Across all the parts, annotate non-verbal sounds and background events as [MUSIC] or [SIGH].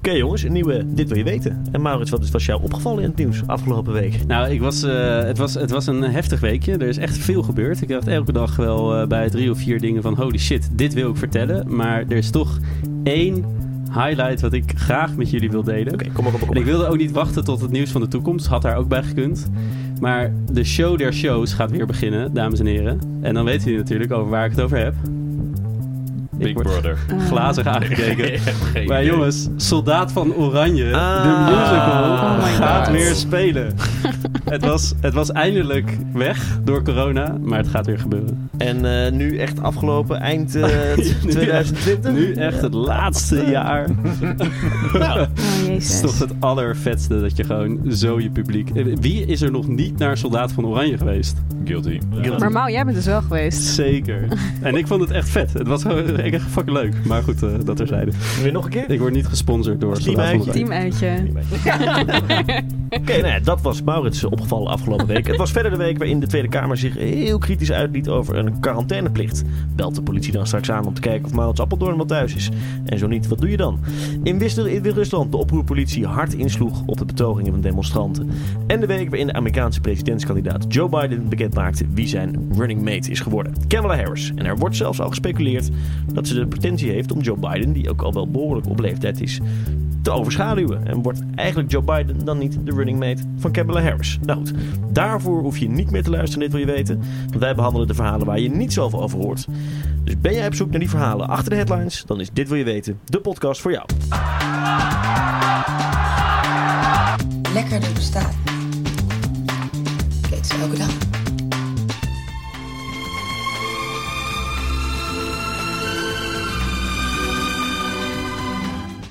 Oké jongens, een nieuwe Dit wil je weten. En Maurits, wat was jou opgevallen in het nieuws afgelopen week? Nou, ik was, eh, het, was, het was een heftig weekje. Er is echt veel gebeurd. Ik dacht elke dag wel eh, bij drie of vier dingen van... holy shit, dit wil ik vertellen. Maar er is toch één highlight wat ik graag met jullie wil delen. Oké, kom maar op. Kom En ik wilde ook niet wachten tot het nieuws van de toekomst. Had daar ook bij gekund. Maar de show der shows gaat weer beginnen, dames en heren. En dan weten jullie natuurlijk over waar ik het over heb. Big word Brother. [LAUGHS] glazig aangekeken. [LAUGHS] Maar jongens, Soldaat van Oranje, Ah. de musical, Oh my gaat God. weer spelen. [LAUGHS] het, was, het was eindelijk weg door corona, maar het gaat weer gebeuren. En eh, nu echt afgelopen eind eh, Nu 2020? Nu echt het laatste jaar. Nou, Oh, Het is toch het allervetste dat je gewoon zo je publiek... Eh, Wie is er nog niet naar Soldaat van Oranje geweest? Guilty. Maar Mau, jij bent dus wel geweest. Zeker. En ik vond het echt vet. Het was gewoon echt fucking leuk. Maar goed, eh, dat terzijde. weer nog een keer? Ik word niet gesponsord door Team uitje. Teamuitje. [LAUGHS] Oké, nou ja, dat was Maurits opgevallen afgelopen week. Het was verder de week waarin de Tweede Kamer zich heel kritisch uitliet over een quarantaineplicht. Belt de politie dan straks aan om te kijken of Maurits Appeldoorn wel thuis is. En zo niet, wat doe je dan? In Wit-Rusland de oproerpolitie hard insloeg op de betogingen van demonstranten. En de week waarin de Amerikaanse presidentskandidaat Joe Biden bekendmaakte wie zijn running mate is geworden. Kamala Harris. En er wordt zelfs al gespeculeerd dat ze de pretentie heeft om Joe Biden, die ook al wel behoorlijk op leeftijd is, te overschaduwen. En wordt eigenlijk Joe Biden dan niet de running mate van Kamala Harris? Nou goed, daarvoor hoef je niet meer te luisteren, dit wil je weten. Want wij behandelen de verhalen waar je niet zoveel over hoort. Dus ben jij op zoek naar die verhalen achter de headlines, dan is Dit Wil Je Weten de podcast voor jou. Lekkerder bestaan. Ik eet ze elke dag.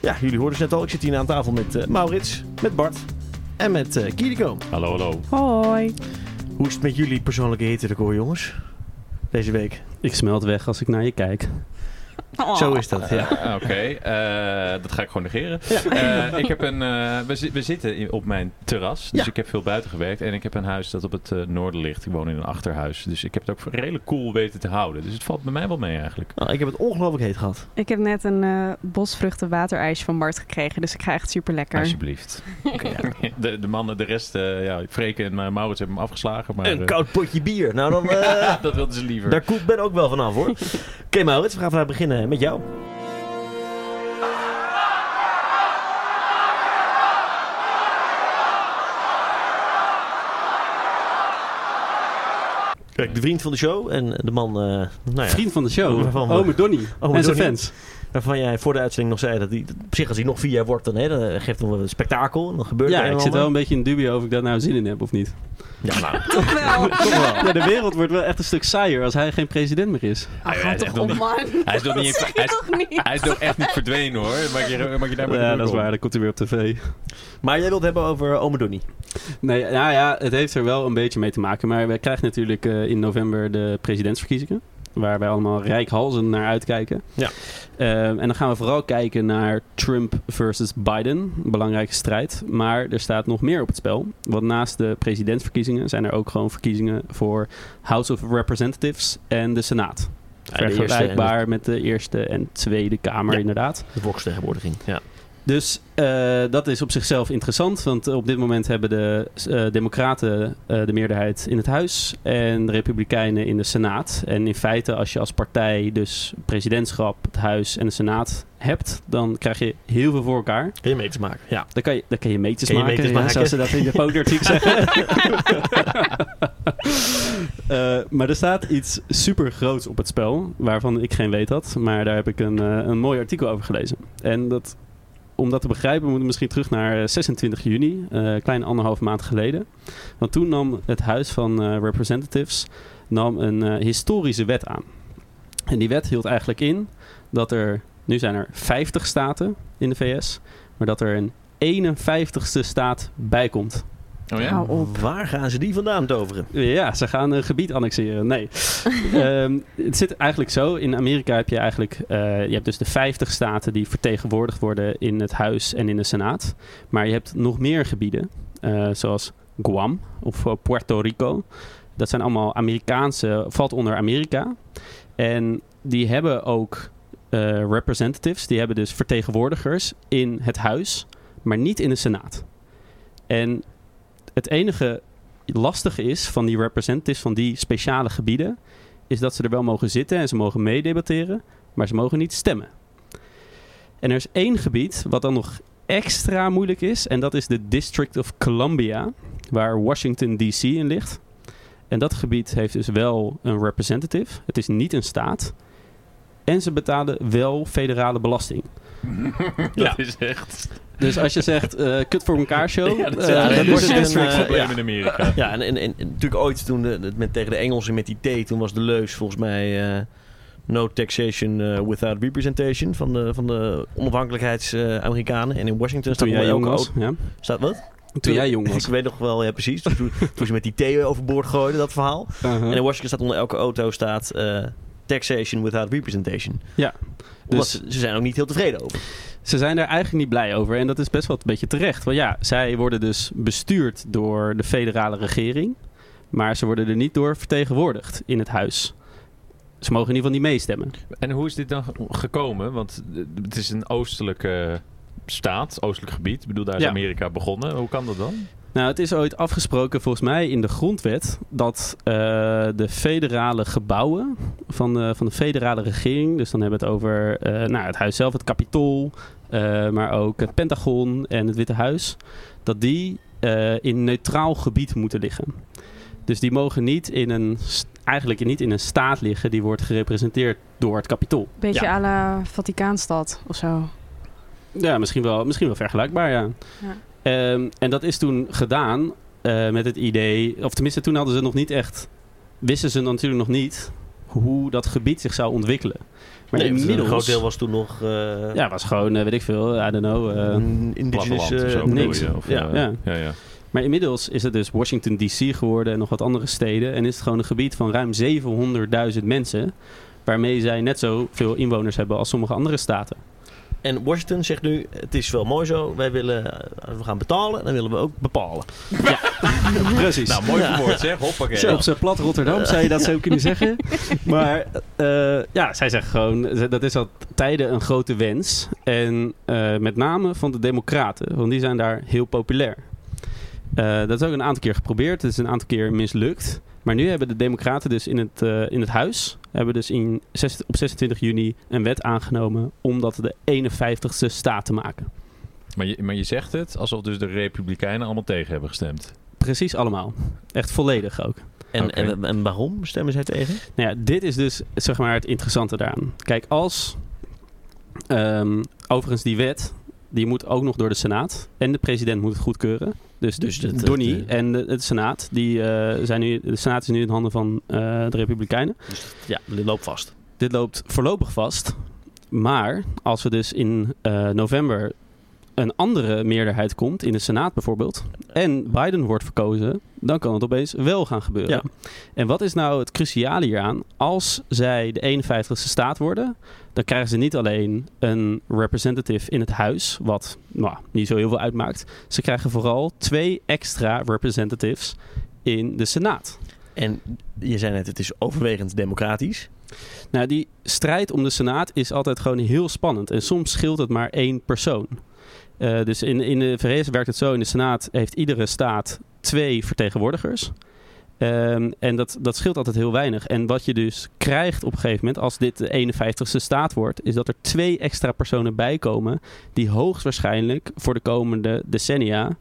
Ja, jullie hoorden het net al. Ik zit hier aan tafel met eh, Maurits, met Bart en met eh Kieriko. Hallo, hallo. Hoi. Hoe is het met jullie persoonlijke hitterecord, jongens? Deze week. Ik smelt weg als ik naar je kijk. Oh. Zo is dat, ja. Ah, Oké, eh, dat ga ik gewoon negeren. Eh, ik heb een, eh, we, zi- we zitten in- op mijn terras, dus Ja. ik heb veel buiten gewerkt. En ik heb een huis dat op het eh, noorden ligt. Ik woon in een achterhuis, dus ik heb het ook redelijk cool weten te houden. Dus het valt bij mij wel mee eigenlijk. Nou, ik heb het ongelooflijk heet gehad. Ik heb net een eh bosvruchten waterijsje van Bart gekregen, dus ik ga echt super lekker. Alsjeblieft. [LAUGHS] de, de mannen, de rest, eh ja, Freke en uh, Maurits hebben hem afgeslagen. Maar, Een eh, koud potje bier. Nou, dan... [LAUGHS] eh, dat wilden ze liever. Daar koelt Ben ook wel vanaf hoor. [LAUGHS] Oké Maurits, we gaan vandaag beginnen met jou. Kijk, de vriend van de show en de man, eh, nou ja, Vriend van de show, Waarvan we- Ome Donnie Ome en zijn fans. Waarvan jij voor de uitzending nog zei dat hij, op zich als hij nog vier jaar wordt, dan, hè, dan geeft hij nog een spektakel. En dan gebeurt Ja, ik zit wel een beetje in dubio of ik daar nou zin in heb of niet. Ja, nou, [LAUGHS] Toch wel. [LAUGHS] toch wel. Ja, de wereld wordt wel echt een stuk saaier als hij geen president meer is. Hij is toch man. Hij is nog [LAUGHS] niet hij is- toch niet? Hij is nog echt niet verdwenen hoor. Maak je, maak je daar maar Ja, dat is om. waar. Dan komt hij weer op tv. Maar jij wilt het hebben over Ome Donnie. Nee, nou ja, het heeft er wel een beetje mee te maken. Maar we krijgen natuurlijk eh, in november de presidentsverkiezingen. Waar wij allemaal rijkhalzen naar uitkijken. Ja. Eh, en dan gaan we vooral kijken naar Trump versus Biden. Een belangrijke strijd. Maar er staat nog meer op het spel. Want naast de presidentsverkiezingen zijn er ook gewoon verkiezingen voor House of Representatives en de Senaat. Vergelijkbaar met de Eerste en Tweede Kamer, Ja. inderdaad. De volksvertegenwoordiging. Ja. Dus eh, dat is op zichzelf interessant, want op dit moment hebben de eh, Democraten eh, de meerderheid in het Huis en de Republikeinen in de Senaat. En in feite, als je als partij dus presidentschap, het Huis en de Senaat hebt, dan krijg je heel veel voor elkaar. Kun je mee te maken. Ja. Dan kan je, dan kan je Kan je maken, ja, maken. zoals ze dat in de politiek [LAUGHS] zeggen. Maar er staat iets super groots op het spel, waarvan ik geen weet had. Maar daar heb ik een, een mooi artikel over gelezen. En dat, om dat te begrijpen, moeten we misschien terug naar eh, 26 juni, eh, een kleine anderhalf maand geleden. Want toen nam het Huis van eh, Representatives nam een eh, historische wet aan. En die wet hield eigenlijk in dat er, nu zijn er 50 staten in de VS, maar dat er een 51ste staat bij komt. Oh ja? Hou op. Waar gaan ze die vandaan toveren? Ja, ze gaan een gebied annexeren. Nee. [LAUGHS] Ehm, het zit eigenlijk zo. In Amerika heb je eigenlijk... eh, je hebt dus de 50 staten die vertegenwoordigd worden in het Huis en in de Senaat. Maar je hebt nog meer gebieden. eh, zoals Guam of eh, Puerto Rico. Dat zijn allemaal Amerikaanse... Valt onder Amerika. En die hebben ook eh, representatives, die hebben dus vertegenwoordigers in het huis, maar niet in de Senaat. En het enige lastige is van die representatives van die speciale gebieden, is dat ze er wel mogen zitten en ze mogen meedebatteren, maar ze mogen niet stemmen. En er is één gebied wat dan nog extra moeilijk is, en dat is de District of Columbia, waar Washington DC in ligt. En dat gebied heeft dus wel een representative. Het is niet een staat. En ze betalen wel federale belasting. [LAUGHS] dat Ja. is echt... Dus als je zegt, eh kut voor elkaar show, [LAUGHS] Ja, dat een hele wordt een, strikt eh, probleem ja. in Amerika. Ja, en, en, natuurlijk ooit toen de, het met, tegen de Engelsen met die T, toen was de leus volgens mij eh, no taxation without representation van de, van de onafhankelijkheids-Amerikanen. en in Washington staat toen jij jong elke was. auto- Ja. Staat wat? Toen jij jong [LAUGHS] was. Ik weet nog wel, ja precies. Toen, toen, toen ze met die T overboord gooiden, dat verhaal. Uh-huh. En in Washington staat onder elke auto staat eh, taxation without representation. Ja, dus- ze, ze zijn ook niet heel tevreden over. Ze zijn daar eigenlijk niet blij over. En dat is best wel een beetje terecht. Want ja, zij worden dus bestuurd door de federale regering. Maar ze worden er niet door vertegenwoordigd in het huis. Ze mogen in ieder geval niet meestemmen. En hoe is dit dan ge- gekomen? Want eh, het is een oostelijke staat, oostelijk gebied. Ik bedoel, daar is Ja. Amerika begonnen. Hoe kan dat dan? Nou, het is ooit afgesproken volgens mij in de grondwet dat eh, de federale gebouwen van de, van de federale regering, dus dan hebben we het over eh, nou, het huis zelf, het kapitool, eh, maar ook het Pentagon en het Witte Huis, dat die in neutraal gebied moeten liggen. Dus die mogen niet in een, eigenlijk niet in een staat liggen die wordt gerepresenteerd door het kapitool. Beetje Ja. à la Vaticaanstad of zo. Ja, misschien wel, misschien wel vergelijkbaar, ja. Ja. Ehm, en dat is toen gedaan eh, met het idee, of tenminste toen hadden ze nog niet echt, wisten ze natuurlijk nog niet hoe dat gebied zich zou ontwikkelen. Maar Nee, inmiddels, Een groot deel was toen nog eh, ja, was gewoon, eh, weet ik veel, I don't know. eh, een indigenous... Platteland of zo eh, bedoel niks. je? Of, Ja. Ja. ja, ja. maar inmiddels is het dus Washington DC geworden en nog wat andere steden. En is het gewoon een gebied van ruim 700.000 mensen, waarmee zij net zoveel inwoners hebben als sommige andere staten. En Washington zegt nu, het is wel mooi zo, wij willen, eh, als we gaan betalen, dan willen we ook bepalen. [LAUGHS] Precies. Nou, mooi Ja. verwoord zeg. Hoppakee. Zo, op zijn plat Rotterdam zou je dat zo kunnen zeggen. [LAUGHS] Maar eh, ja, zij zeggen gewoon, dat is al tijden een grote wens. En eh, met name van de democraten, want die zijn daar heel populair. Eh, dat is ook een aantal keer geprobeerd, het is een aantal keer mislukt. Maar nu hebben de democraten dus in het, eh, in het huis, hebben dus in zes- op 26 juni een wet aangenomen om dat de 51ste staat te maken. Maar, je, maar je zegt het alsof dus de Republikeinen allemaal tegen hebben gestemd. Precies allemaal. Echt volledig ook. En, en, en waarom stemmen zij tegen? Nou ja, dit is dus zeg maar het interessante daaraan. Kijk, als ehm, overigens die wet, die moet ook nog door de Senaat en de president moet het goedkeuren. Dus, Dus dus het- Donnie het, eh, en de, de Senaat, die uh, zijn nu, de Senaat is nu in handen van uh, de Republikeinen. Ja, dit loopt vast. Dit loopt voorlopig vast. Maar als we dus in november een andere meerderheid komt, in de Senaat bijvoorbeeld, en Biden wordt verkozen, dan kan het opeens wel gaan gebeuren. Ja. En wat is nou het cruciale hieraan? Als zij de 51ste staat worden, dan krijgen ze niet alleen een representative in het huis, wat nou, niet zo heel veel uitmaakt. Ze krijgen vooral twee extra representatives in de Senaat. En je zei net, het is overwegend democratisch. Nou, die strijd om de Senaat is altijd gewoon heel spannend. En soms scheelt het maar één persoon. Uh, dus in, in de VS werkt het zo. In de Senaat heeft iedere staat twee vertegenwoordigers. Um, en dat, dat scheelt altijd heel weinig. En wat je dus krijgt op een gegeven moment, als dit de 51ste staat wordt, is dat er twee extra personen bijkomen die hoogstwaarschijnlijk voor de komende decennia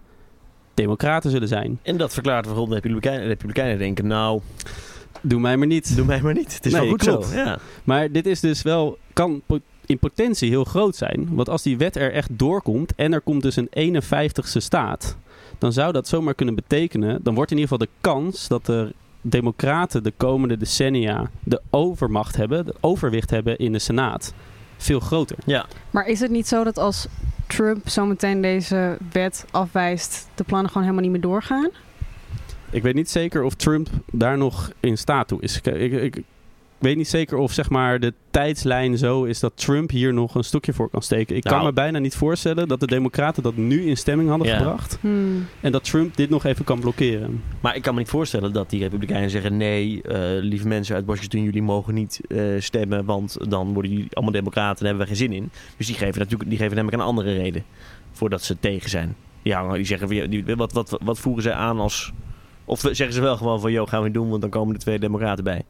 democraten zullen zijn. En dat verklaart waarom de Republikeinen, de Republikeinen denken, nou... Doe mij maar niet. Doe mij maar niet. Het is nee, wel goed klopt. zo. Ja. Maar dit is dus wel, kan in potentie heel groot zijn. Want als die wet er echt doorkomt en er komt dus een 51ste staat, dan zou dat zomaar kunnen betekenen, dan wordt in ieder geval de kans dat de democraten de komende decennia de overmacht hebben, de overwicht hebben in de Senaat, veel groter. Ja. Maar is het niet zo dat als Trump zometeen deze wet afwijst, de plannen gewoon helemaal niet meer doorgaan? Ik weet niet zeker of Trump daar nog in staat toe is. Ik, ik, ik, weet niet zeker of zeg maar, de tijdslijn zo is dat Trump hier nog een stokje voor kan steken. Ik kan Nou. me bijna niet voorstellen dat de Democraten dat nu in stemming hadden Ja. gebracht. Hmm. En dat Trump dit nog even kan blokkeren. Maar ik kan me niet voorstellen dat die Republikeinen zeggen: nee, eh, lieve mensen uit Washington, jullie mogen niet eh, stemmen, want dan worden jullie allemaal Democraten en hebben we geen zin in. Dus die geven natuurlijk die geven namelijk een andere reden voordat ze tegen zijn. Ja, maar die zeggen: die, wat, wat, wat voeren zij aan als. Of zeggen ze wel gewoon van: joh, gaan we niet doen, want dan komen de twee Democraten bij.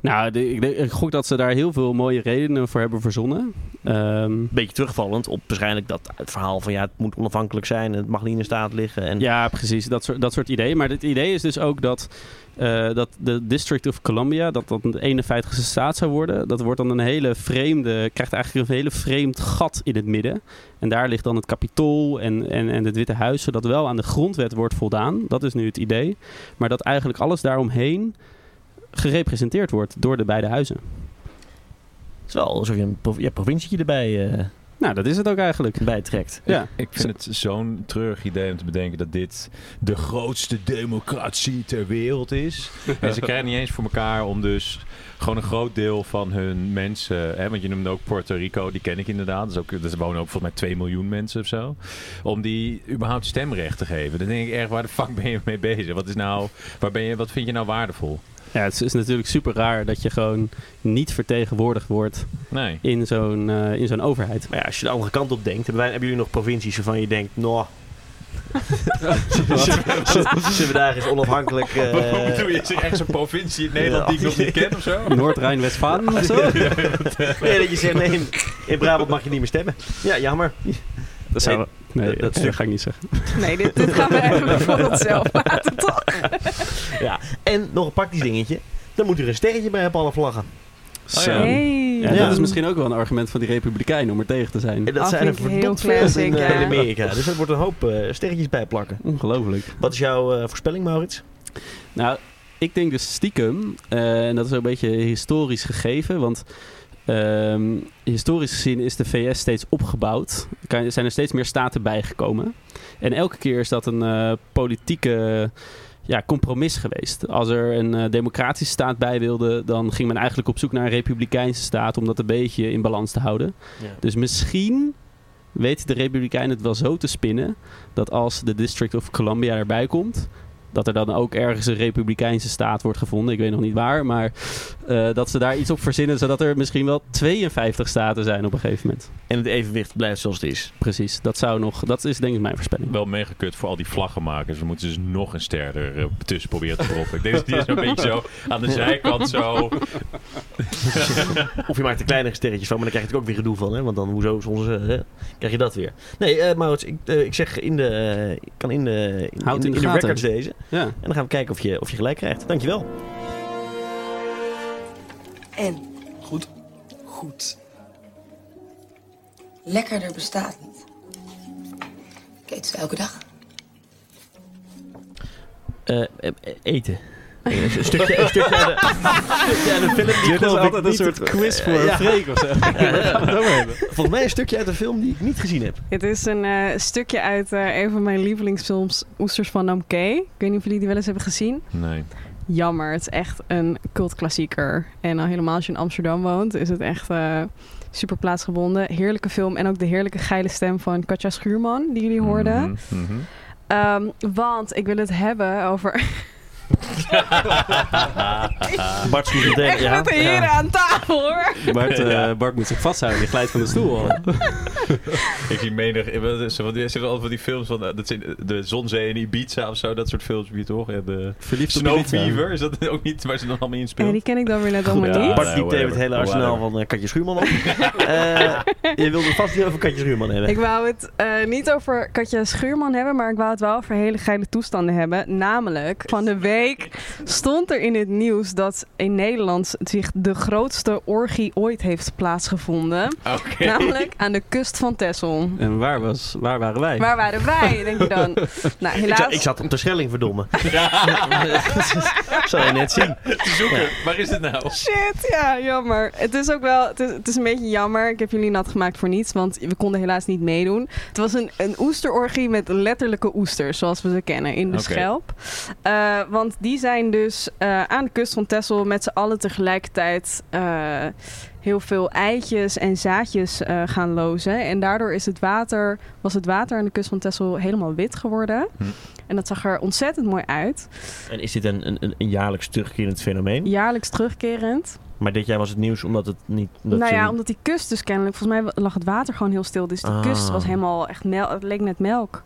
Nou, de- ik, denk- ik gok dat ze daar heel veel mooie redenen voor hebben verzonnen. Ehm, Beetje terugvallend op waarschijnlijk dat het verhaal van ja, het moet onafhankelijk zijn, het mag niet in de staat liggen. En Ja, precies. Dat soort, dat soort ideeën. Maar het idee is dus ook dat, eh, dat de District of Columbia, dat dat de 51ste staat zou worden. Dat wordt dan een hele vreemde, krijgt eigenlijk een hele vreemd gat in het midden. En daar ligt dan het kapitool en, en, en het Witte Huis, zodat wel aan de grondwet wordt voldaan. Dat is nu het idee. Maar dat eigenlijk alles daaromheen gerepresenteerd wordt door de beide huizen. het is wel alsof je een prov- ja, provincietje erbij eh, Nou, dat is het ook eigenlijk. bij trekt. Ja. Ik vind het zo'n treurig idee om te bedenken dat dit de grootste democratie ter wereld is. [LAUGHS] en ze krijgen niet eens voor elkaar om dus gewoon een groot deel van hun mensen, hè, want je noemde ook Puerto Rico, die ken ik inderdaad. Dus ook, er wonen ook volgens mij 2 miljoen mensen of zo. Om die überhaupt stemrecht te geven. Dan denk ik echt, waar de fuck ben je mee bezig? Wat is nou, waar ben je, wat vind je nou waardevol? Ja, het is natuurlijk super raar dat je gewoon niet vertegenwoordigd wordt Nee. in zo'n eh, in zo'n overheid. Maar ja, als je de andere kant op denkt, hebben, wij, hebben jullie nog provincies waarvan je denkt, nou, [LAUGHS] zullen we daar eens onafhankelijk... eh, Wat bedoel je? Is er echt zo'n provincie in Nederland die ik nog niet ken of zo? Noord-Rijn-Westfalen of zo? [LAUGHS] Nee, dat je zegt, nee, in Brabant mag je niet meer stemmen. Ja, jammer. Dat. Nee, dat dat, stuk- ga ik niet zeggen. Nee, dit, dit gaan we even bijvoorbeeld zelf [LAUGHS] laten, toch? Ja, en nog een praktisch dingetje. Dan moet er een sterretje bij op alle vlaggen. Hey. Ja, Ja. Dat is misschien ook wel een argument van die Republikeinen om er tegen te zijn. En dat zijn er verdomd veel in, classic, ja. in Amerika. Dus er wordt een hoop eh, sterretjes bij plakken. Ongelooflijk. Wat is jouw eh, voorspelling, Maurits? Nou, ik denk dus stiekem, eh, en dat is ook een beetje historisch gegeven, want ehm, historisch gezien is de VS steeds opgebouwd. Er zijn er steeds meer staten bijgekomen. En elke keer is dat een eh, politieke ja, compromis geweest. Als er een eh, democratische staat bij wilde, dan ging men eigenlijk op zoek naar een republikeinse staat om dat een beetje in balans te houden. Dus misschien weten de Republikeinen het wel zo te spinnen dat als de District of Columbia erbij komt, dat er dan ook ergens een Republikeinse staat wordt gevonden. Ik weet nog niet waar, maar eh, dat ze daar iets op verzinnen, zodat er misschien wel 52 staten zijn op een gegeven moment. En het evenwicht blijft zoals het is. Precies, dat zou nog, dat is denk ik mijn voorspelling. Wel mega kut voor al die vlaggenmakers. We moeten dus nog een ster er eh, tussen proberen te proppen. Ik denk dat die is een beetje zo aan de zijkant zo. [LAUGHS] Of je maakt er kleinere sterretjes van, maar dan krijg je er ook weer gedoe van. Hè? Want dan, hoezo soms, hè, krijg je dat weer. Nee, eh Maurits, ik, ik zeg in de, ik kan in de, in, in de in de gaten. records deze. Ja. En dan gaan we kijken of je, of je gelijk krijgt. Dankjewel. En? Goed. Goed. Lekkerder bestaat niet. Ik eet ze elke dag. Eh, eh, eten. Een stukje, een stukje uit de, een [LAUGHS] stukje de film. die ik geloof ik niet- quiz voor ja. Freek of zo. Volgens mij een stukje uit een film die ik niet gezien heb. Het is een eh, stukje uit eh, een van mijn lievelingsfilms, Oesters van Namke. Ik weet niet of jullie die wel eens hebben gezien. Nee. Jammer, het is echt een cultklassieker. En al helemaal als je in Amsterdam woont, is het echt eh, super plaatsgebonden. Heerlijke film en ook de heerlijke geile stem van Katja Schuurman, die jullie hoorden. Mhm, mhm. Ehm, want ik wil het hebben over... [LAUGHS] [LAUGHS] Bart. Echt ja, met de heren ja. aan tafel hoor. Bart, eh, Bart moet zich vasthouden, die glijdt van de stoel al. [LAUGHS] Ik zie menig. eh, wat is- Wat is er al van die films van. eh, Dat zijn de Zonzee en Ibiza of zo. Dat soort films heb je toch? En de Verliefd op Snow. Fever. Is dat [LAUGHS] ook niet waar ze dan allemaal in Ja, speelt? die ken ik dan weer net allemaal Ja, niet. Bart diept even het hele arsenaal van eh, Katje Schuurman op. Eh, je wilde het vast niet over Katje Schuurman hebben. Ik wou het eh, niet over Katja Schuurman hebben, maar ik wou het wel over hele geile toestanden hebben. Namelijk, van de week stond er in het nieuws dat in Nederland zich de grootste orgie ooit heeft plaatsgevonden. Namelijk aan de kust van Texel. En waar, was, waar waren wij? Waar waren wij, denk je dan? [LAUGHS] Nou, ik, helaas. zat, ik zat op de Schelling, verdomme. [LAUGHS] [LAUGHS] Zou je net zien. Te zoeken. Waar is het nou? Shit, ja, jammer. Het is ook wel, het is, het is een beetje jammer. Ik heb jullie nat gemaakt voor niets, want we konden helaas niet meedoen. Het was een, een oesterorgie met letterlijke oesters, zoals we ze kennen, in de schelp. Eh, want die zijn zijn dus eh, aan de kust van Texel met z'n allen tegelijkertijd eh, heel veel eitjes en zaadjes eh, gaan lozen. En daardoor is het water, was het water aan de kust van Texel helemaal wit geworden. Hm. En dat zag er ontzettend mooi uit. En is dit een, een, een jaarlijks terugkerend fenomeen? Jaarlijks terugkerend. Maar dit jaar was het nieuws omdat het niet... Omdat nou ja, ze- omdat die kust dus kennelijk, volgens mij lag het water gewoon heel stil. Dus die Ah. kust was helemaal echt melk. Het leek net melk.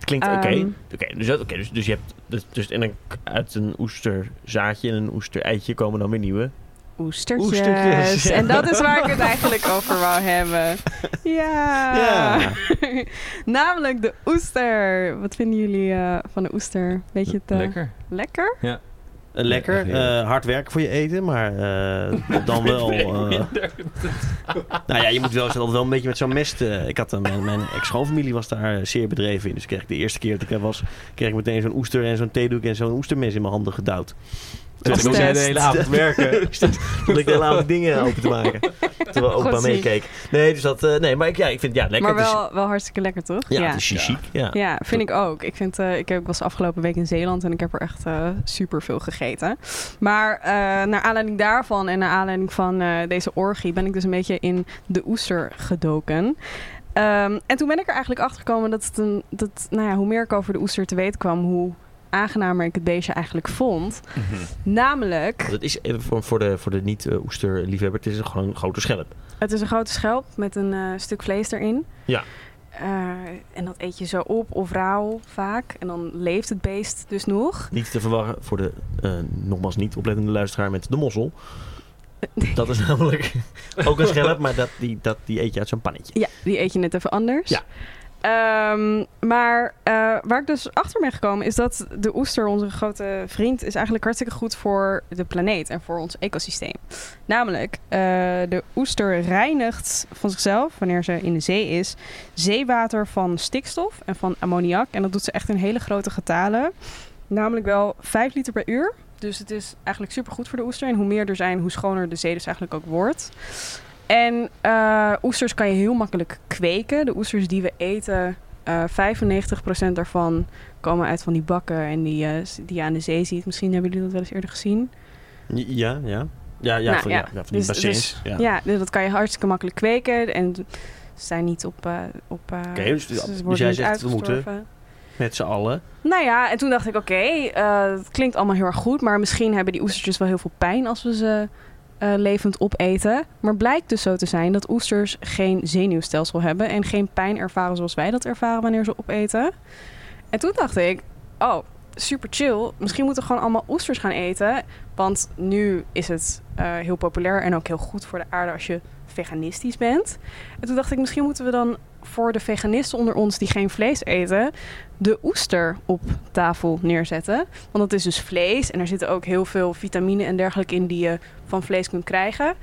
Klinkt oké. Ehm, Oké, dus, dat- oké, dus, dus je hebt... Dus, dus en dan uit een oesterzaadje en een oestereitje komen dan weer nieuwe. Oestertjes. Oestertjes, ja. En dat is waar ik het eigenlijk over wou hebben. [LAUGHS] Ja. Ja. [LAUGHS] Namelijk de oester. Wat vinden jullie eh, van de oester? Weet je het? eh, Lekker. Lekker? Eh, lekker, echt heerlijk. eh, hard werken voor je eten, maar eh, [LAUGHS] dan wel... eh, [LAUGHS] nou ja, je moet wel, altijd wel een beetje met zo'n mest... eh, ik had, eh, mijn, mijn ex-schoonfamilie was daar eh, zeer bedreven in. Dus kreeg ik de eerste keer dat ik er was, kreeg ik meteen zo'n oester en zo'n theedoek en zo'n oestermes in mijn handen gedouwd. Toen ik test. de hele avond werken. Stond [LAUGHS] ik de hele avond dingen open te maken. Terwijl opa meekeek. Nee, dus dat, eh, nee, maar ik, ja, ik vind ja, lekker. maar Het is- wel, wel hartstikke lekker, toch? ja, ja. het is chic. Ja. Ja, vind ik ook. Ik, vind, eh, ik heb- ik was afgelopen week in Zeeland en ik heb er echt eh, super veel gegeten. Maar eh, naar aanleiding daarvan en naar aanleiding van eh, deze orgie ben ik dus een beetje in de oester gedoken. Ehm, en toen ben ik er eigenlijk achter gekomen dat, het een, dat nou ja, hoe meer ik over de oester te weten kwam, hoe aangenamer ik het beestje eigenlijk vond. Namelijk, Want Het is even voor, voor de, voor de niet-oesterliefhebber, het is gewoon een grote schelp. het is een grote schelp met een eh, stuk vlees erin. Ja. Eh, en dat eet je zo op of rauw vaak. En dan leeft het beest dus nog. Niet te verwarren voor de eh, nogmaals niet oplettende luisteraar met de mossel. Dat is namelijk [LAUGHS] ook een schelp, maar dat, die, dat, die eet je uit zo'n pannetje. Ja, die eet je net even anders. Ja. Ehm, maar eh, waar ik dus achter ben gekomen is dat de oester, onze grote vriend, is eigenlijk hartstikke goed voor de planeet en voor ons ecosysteem. Namelijk, eh, de oester reinigt van zichzelf, wanneer ze in de zee is, zeewater van stikstof en van ammoniak. En dat doet ze echt in hele grote getalen. Namelijk wel 5 liter per uur. Dus het is eigenlijk super goed voor de oester. En hoe meer er zijn, hoe schoner de zee dus eigenlijk ook wordt. En eh, oesters kan je heel makkelijk kweken. De oesters die we eten, eh 95% daarvan komen uit van die bakken en die, eh, die je aan de zee ziet. Misschien hebben jullie dat wel eens eerder gezien. Ja, ja. Ja, ja, Nou, van, ja. van die Dus- bassins. dus- ja. Ja, dus dat kan je hartstikke makkelijk kweken. En ze zijn niet op... eh op eh, Oké, dus- ze dus jij zegt, we moeten-. Met z'n allen. Nou ja, en toen dacht ik, oké, eh, het klinkt allemaal heel erg goed, maar misschien hebben die oestertjes wel heel veel pijn als we ze eh, levend opeten. Maar blijkt dus zo te zijn dat oesters geen zenuwstelsel hebben en geen pijn ervaren zoals wij dat ervaren wanneer ze opeten. En toen dacht ik, oh, super chill. Misschien moeten we gewoon allemaal oesters gaan eten. Want nu is het eh, heel populair en ook heel goed voor de aarde als je veganistisch bent. En toen dacht ik, misschien moeten we dan voor de veganisten onder ons die geen vlees eten, de oester op tafel neerzetten. Want dat is dus vlees en er zitten ook heel veel vitamine en dergelijke in die je van vlees kunt krijgen.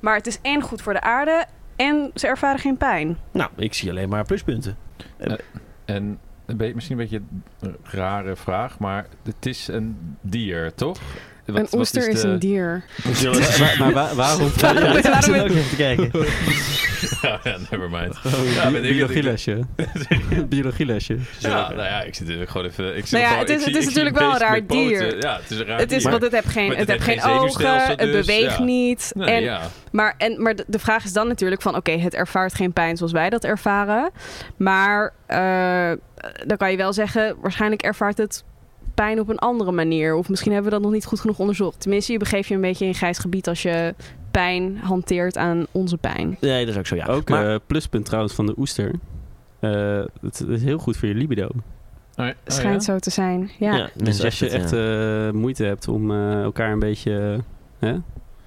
Maar het is en goed voor de aarde en ze ervaren geen pijn. Nou, ik zie alleen maar pluspunten. En een beetje, misschien een beetje een rare vraag, maar het is een dier, toch? Wat- een wat oester is, de- een dier. maar, maar wa- [LAUGHS] waarom? Waarom- Ja, ik zit waarom- er ook even te kijken. [LAUGHS] ja, ja, nevermind. Oh, Ja, biologielesje. [LAUGHS] biologielesje. Ja, nou ja, ik zit er gewoon even... Ik zit Nou ja, gewoon- het is- het is natuurlijk wel een raar dier. Ja, het is een raar Het is, dier. want het heeft geen, het het heeft geen ogen, het dus, beweegt ja. niet. Nee, en, ja. Maar, en, maar de, de vraag is dan natuurlijk van... oké, het ervaart geen pijn zoals wij dat ervaren. Maar eh, dan kan je wel zeggen... waarschijnlijk ervaart het pijn op een andere manier. Of misschien hebben we dat nog niet goed genoeg onderzocht. Tenminste, je begeeft je een beetje in grijs gebied... als je pijn hanteert aan onze pijn. Nee, dat is ook zo, ja. Ook maar, eh, pluspunt trouwens van de oester. Eh, het is heel goed voor je libido. Oh, ja. Oh, Schijnt ja? zo te zijn, ja. ja, Dus mensen als je echt ja. eh, moeite hebt om eh, elkaar een beetje hè,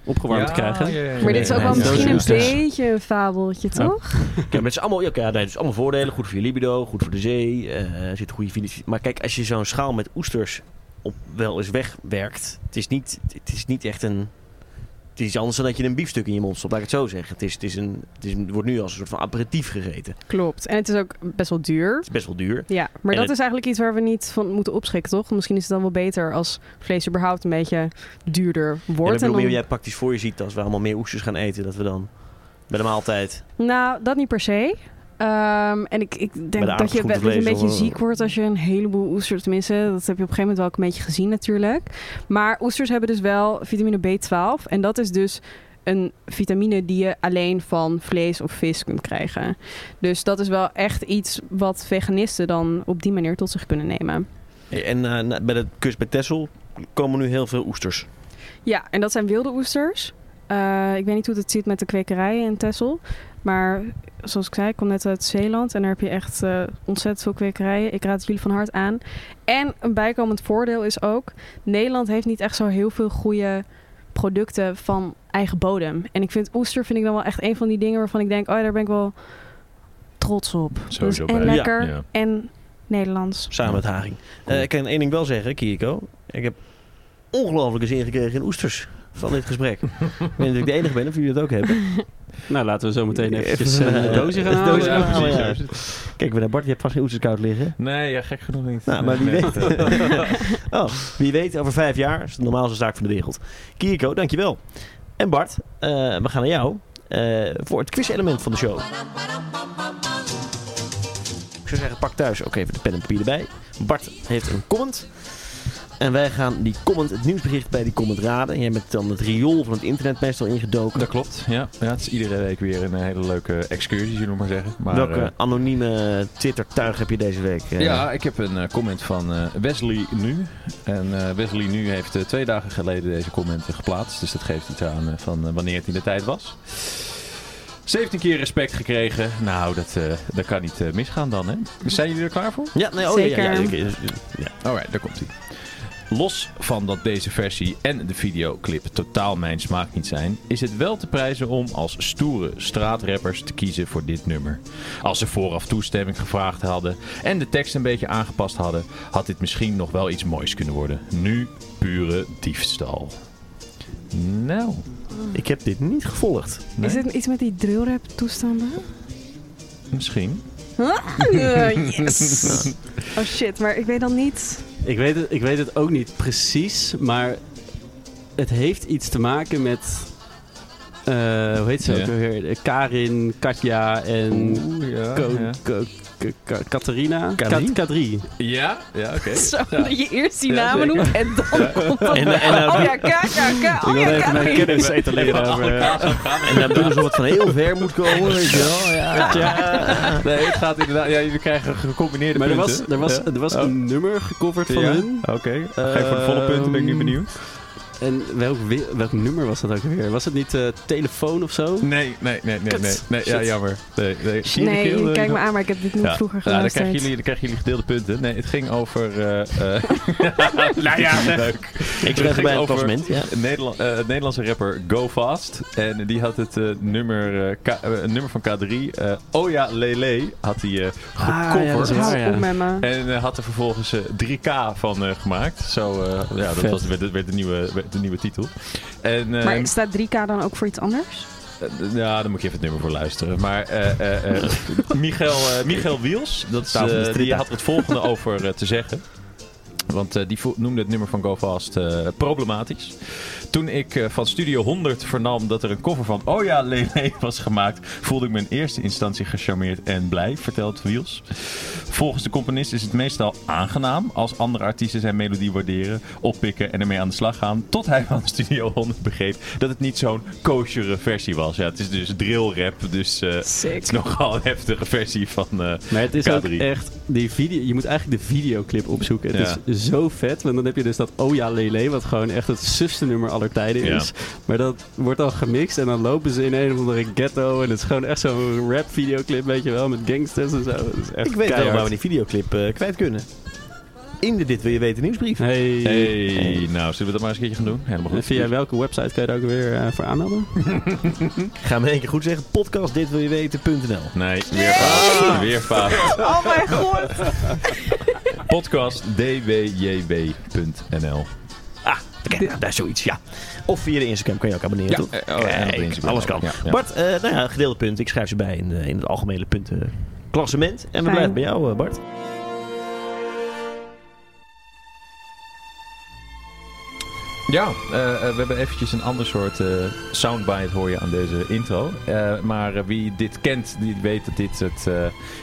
opgewarmd krijgen. Ja, ja, ja. Maar dit is ook Nee, wel misschien een beetje een fabeltje, Ja. toch? Kijk, maar het is allemaal, ja, ja, nee, het is allemaal voordelen. Goed voor je libido, goed voor de zee. eh, er zit goede financiën. Maar kijk, als je zo'n schaal met oesters op wel eens wegwerkt. Het is niet, het is niet echt een... Het is iets anders dan dat je een biefstuk in je mond stopt, laat ik het zo zeggen. Het, is, het, is een, het, is, het wordt nu als een soort van aperitief gegeten. Het Klopt. En het is ook best wel duur. is best wel duur. Ja, maar En dat het- is eigenlijk iets waar we niet van moeten opschrikken, toch? Misschien is het dan wel beter als vlees überhaupt een beetje duurder wordt. bedoel, en meer dan- jij praktisch voor je ziet als we allemaal meer oesters gaan eten. Dat we dan bij de maaltijd... Nou, dat niet per se. Ehm, en ik, ik de denk dat je, dat je een beetje of- ziek wordt als je een heleboel oesters... Tenminste, dat heb je op een gegeven moment wel ook een beetje gezien natuurlijk. Maar oesters hebben dus wel vitamine B12. En dat is dus een vitamine die je alleen van vlees of vis kunt krijgen. Dus dat is wel echt iets wat veganisten dan op die manier tot zich kunnen nemen. En eh, bij de kust bij Texel komen nu heel veel oesters. Ja, en dat zijn wilde oesters. Eh, ik weet niet hoe het zit met de kwekerijen in Texel. Maar zoals ik zei, ik kom net uit Zeeland. En daar heb je echt eh, ontzettend veel kwekerijen. Ik raad het jullie van harte aan. En een bijkomend voordeel is ook... Nederland heeft niet echt zo heel veel goede producten van eigen bodem. En ik vind oester vind ik dan wel echt een van die dingen waarvan ik denk... Oh ja, daar ben ik wel trots op. Dus en lekker Ja. en Nederlands. Samen met Haring. Eh, ik kan één ding wel zeggen, Kiko. Ik heb ongelooflijke zin gekregen in oesters van dit gesprek. ik weet ik de enige ben of jullie dat ook hebben. Nou, laten we zo meteen Even een, eh, doosje gaan een halen. doosje Ja, gaan halen, ja. het. Kijk, we naar Bart, je hebt vast geen oesters koud liggen. Nee, ja, gek genoeg niet. Nou, maar wie Nee. weet. [LAUGHS] oh, wie weet, over vijf jaar is het de normaalste zaak van de wereld. Kiko, dankjewel. En Bart, eh, we gaan naar jou eh, voor het quiz-element van de show. Ik zou zeggen, pak thuis ook even de pen en papier erbij. Bart heeft een comment. En wij gaan die comment, het nieuwsbericht bij die comment raden. En jij bent dan het riool van het internet meestal ingedoken. Dat klopt, ja. ja. Het is iedere week weer een hele leuke excursie, zullen we maar zeggen. Maar, Welke eh, anonieme Twitter-tuig heb je deze week? eh? ja, ik heb een eh, comment van eh, Wesley Nu. En eh, Wesley Nu heeft eh, twee dagen geleden deze comment eh, geplaatst. Dus dat geeft iets aan eh, van eh, wanneer het in de tijd was. 17 keer respect gekregen. Nou, dat, eh, dat kan niet eh, misgaan dan, hè? Zijn jullie er klaar voor? Ja, nee, oh, ja, ja, ja, Zeker. ja, ja. Alright, daar komt hij. Los van dat deze versie en de videoclip totaal mijn smaak niet zijn, is het wel te prijzen om als stoere straatrappers te kiezen voor dit nummer. Als ze vooraf toestemming gevraagd hadden en de tekst een beetje aangepast hadden, had dit misschien nog wel iets moois kunnen worden. Nu pure diefstal. Nou, Ik heb dit niet gevolgd. nee, Is het iets met die drillrap toestanden? misschien. yes! [LAUGHS] Oh shit, maar ik weet dan niet... Ik weet, het, ik weet het ook niet precies, maar het heeft iets te maken met. eh, hoe heet ze Ja. ook alweer? Karin, Katja en. Oeh, ja, Ko- ja. Ko- Katharina? Kadri? Ja, ja oké. [LAUGHS] Zo, Ja. dat je eerst die Ja, namen noemt en dan komt dat... En, en, Oh ja, Ka, Ka. Ik Oh wil ja, even mijn kennis etaleren over. eh, en dan doen ze wat van heel ver moet komen, weet je wel. Ja. Ja. Nee, het gaat inderdaad. Ja, jullie krijgen gecombineerde Maar er was, punten. er was, er was Oh. een nummer gecoverd van Ja? hun. Oké, geef voor de volle punten, ben ik nu Ehm, benieuwd. En welk, welk nummer was dat ook weer? Was het niet eh, telefoon of zo? Nee, nee, nee, nee, nee, nee ja, jammer. Nee, nee. Nee, kijk me aan, maar ik heb dit niet Ja. vroeger Ja, dan, krijgen jullie, dan krijgen jullie gedeelde punten. Nee, het ging over... eh eh [LAUGHS] nou ja, [LAUGHS] leuk. Ik ging bij het over klassement, ja. Nederland, eh, een Nederlandse rapper Go Fast. En die had het nummer, eh, K- een nummer van K3, eh Oh ja Lele, had hij eh Ah, ja, dat gecoverd. ja. me. En eh, had er vervolgens eh, 3K van eh, gemaakt. Zo, eh, ja, dat was, werd, werd, de nieuwe, werd de nieuwe titel. En, eh, Maar staat 3K dan ook voor iets anders? eh, ja, daar moet je even het nummer voor luisteren. Maar eh eh eh [LAUGHS] Michael, eh, Michael Wiels, dat is, eh, die had het volgende [LAUGHS] over te zeggen. Want eh, die noemde het nummer van Go Fast eh, problematisch. Toen ik eh, van Studio 100 vernam dat er een cover van Oh ja, Lele was gemaakt, voelde ik me in eerste instantie gecharmeerd en blij, vertelt Wiels. Volgens de componist is het meestal aangenaam als andere artiesten zijn melodie waarderen, oppikken en ermee aan de slag gaan. Tot hij van Studio 100 begreep dat het niet zo'n koosjere versie was. Ja, het is dus drill rap, dus eh, het Sick. is nogal een heftige versie van eh, Maar het is ook K3. echt, die video, je moet eigenlijk de videoclip opzoeken. Het Ja. is zo vet, want dan heb je dus dat Oh ja Lele, wat gewoon echt het sufste nummer aller tijden Ja. is. Maar dat wordt dan gemixt en dan lopen ze in een of andere ghetto en het is gewoon echt zo'n rap videoclip, weet je wel, met gangsters en zo. Dat is echt Ik weet wel waar we die videoclip eh, kwijt kunnen. In de Dit Wil Je Weten nieuwsbrief. Hey. Hey, nou, zullen we dat maar eens een keertje gaan doen? Helemaal En goed. via welke website kan je daar ook weer eh, voor aanmelden? [LAUGHS] Ga me één keer goed zeggen. Podcast Dit Wil Je Weten.nl Nee, weer fout. Weer fout. Oh mijn god. [LAUGHS] Podcast dwjw.nl Daar is zoiets, ja. Of via de Instagram kan je ook abonneren, toch? eh, oh, Kijk, Instagram alles kan. Bart, eh, nou ja, gedeelde punten. Ik schrijf ze bij in, in het algemene puntenklassement. En we blijven bij jou, eh, Bart. Ja, eh, eh, we hebben eventjes een ander soort eh, soundbite hoor je aan deze intro. Eh, maar eh, wie dit kent, die weet dat dit het eh,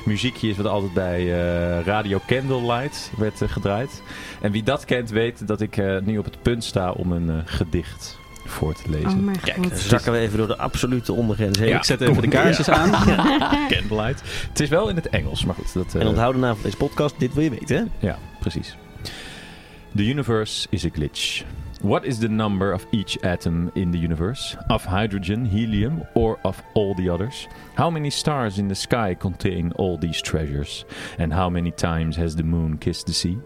muziekje is wat altijd bij eh, Radio Candlelight werd eh, gedraaid. En wie dat kent weet dat ik eh, nu op het punt sta om een eh, gedicht voor te lezen. Oh Kijk, god. dan zakken we even door de absolute ondergrens heen. Ja, ik zet even de kaarsjes aan. [LAUGHS] Candlelight. Het is wel in het Engels, maar goed. Dat, eh, En onthoud de naam van deze podcast. Dit wil je weten, hè? Ja, precies. The universe is a glitch. What is the number of each atom in the universe? Of hydrogen, helium, or of all the others? How many stars in the sky contain all these treasures? And how many times has the moon kissed the sea?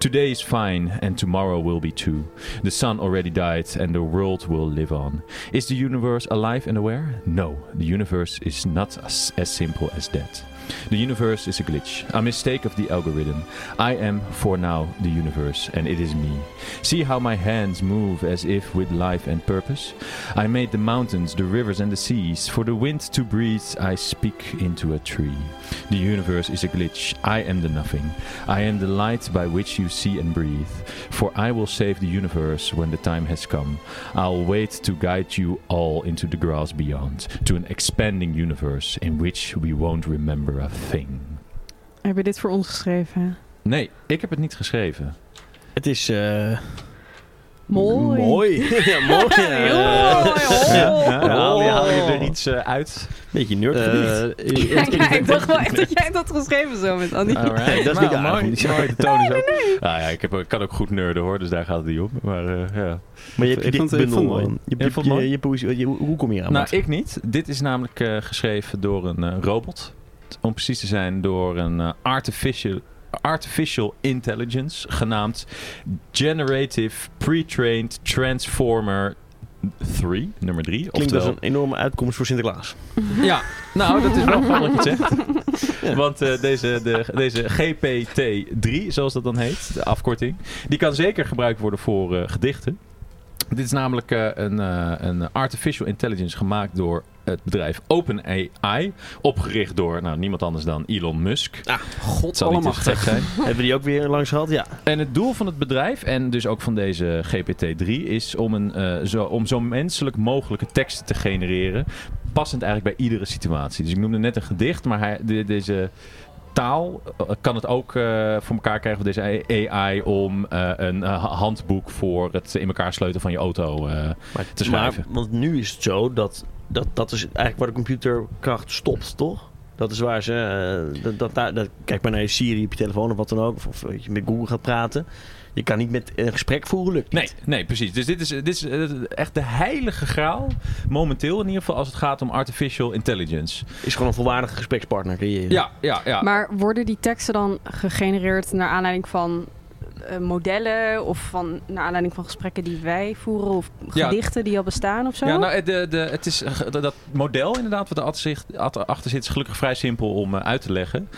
Today is fine, and tomorrow will be too. The sun already died, and the world will live on. Is the universe alive and aware? No, the universe is not as, as simple as that. The universe is a glitch, a mistake of the algorithm. I am, for now, the universe, and it is me. See how my hands move as if with life and purpose? I made the mountains, the rivers, and the seas. For the wind to breathe, I speak into a tree. The universe is a glitch. I am the nothing. I am the light by which you see and breathe. For I will save the universe when the time has come. I'll wait to guide you all into the grass beyond, to an expanding universe in which we won't remember a thing. Heb je dit voor ons geschreven? Nee, ik heb het niet geschreven. Het is... eh, Mooi. Mooi. [LAUGHS] ja, mooi. Ja. Heel mooi, oh. Ja, haal, je, haal je er iets eh, uit? Beetje nerdgedicht. Eh, [LAUGHS] Ja, ja, ik dacht wel echt dat jij dat geschreven zo met Annie. Alright. Nee, dat is Nou, niet om mooi. die te mooi. De toon is ook... Nou ja, ik, heb, ik kan ook goed nerden hoor, dus daar gaat het niet om. Maar eh, ja. maar je hebt je Ik mooi. Je, je, mooi? je je- hoe kom je hier aan? Nou, ik niet. Dit is namelijk eh, geschreven door een eh, Om precies te zijn door een eh, artificial, artificial intelligence genaamd Generative Pre-trained Transformer 3, nummer 3. Klinkt als een enorme uitkomst voor Sinterklaas. [LAUGHS] Ja, nou, dat is wel [LAUGHS] wat je. Want eh, deze, de, deze GPT-3, zoals dat dan heet, de afkorting, die kan zeker gebruikt worden voor eh, gedichten. Dit is namelijk eh, een, eh, een artificial intelligence gemaakt door het bedrijf OpenAI. Opgericht door nou, niemand anders dan Elon Musk. Ah, God zijn. [LAUGHS] Hebben die ook weer langs gehad? Ja. En het doel van het bedrijf, en dus ook van deze GPT-3, is om, een, eh, zo, om zo menselijk mogelijke teksten te genereren. Passend eigenlijk bij iedere situatie. Dus ik noemde net een gedicht, maar hij, de- deze taal eh, kan het ook eh, voor elkaar krijgen, of deze AI, om eh, een handboek voor het in elkaar sleutelen van je auto. Maar, Te schrijven. maar- want nu is het zo dat, dat dat is eigenlijk waar de computerkracht stopt, toch? Dat is waar ze... dat, dat, daar- dat, kijk maar naar je Siri op je telefoon of wat dan ook. Of, of je met Google gaat praten. Je kan niet met een gesprek voeren, lukt Nee, niet. nee, precies. Dus dit is, dit is eh, echt de heilige graal, momenteel in ieder geval, als het gaat om artificial intelligence. Is gewoon een volwaardige gesprekspartner creëren. Ja, ja, ja. Maar worden die teksten dan gegenereerd naar aanleiding van eh, modellen of van naar aanleiding van gesprekken die wij voeren of Ja. gedichten die al bestaan of zo? Ja, nou, de, de, het is, eh, dat model inderdaad wat erachter zit, achter zit, is gelukkig vrij simpel om eh, uit te leggen.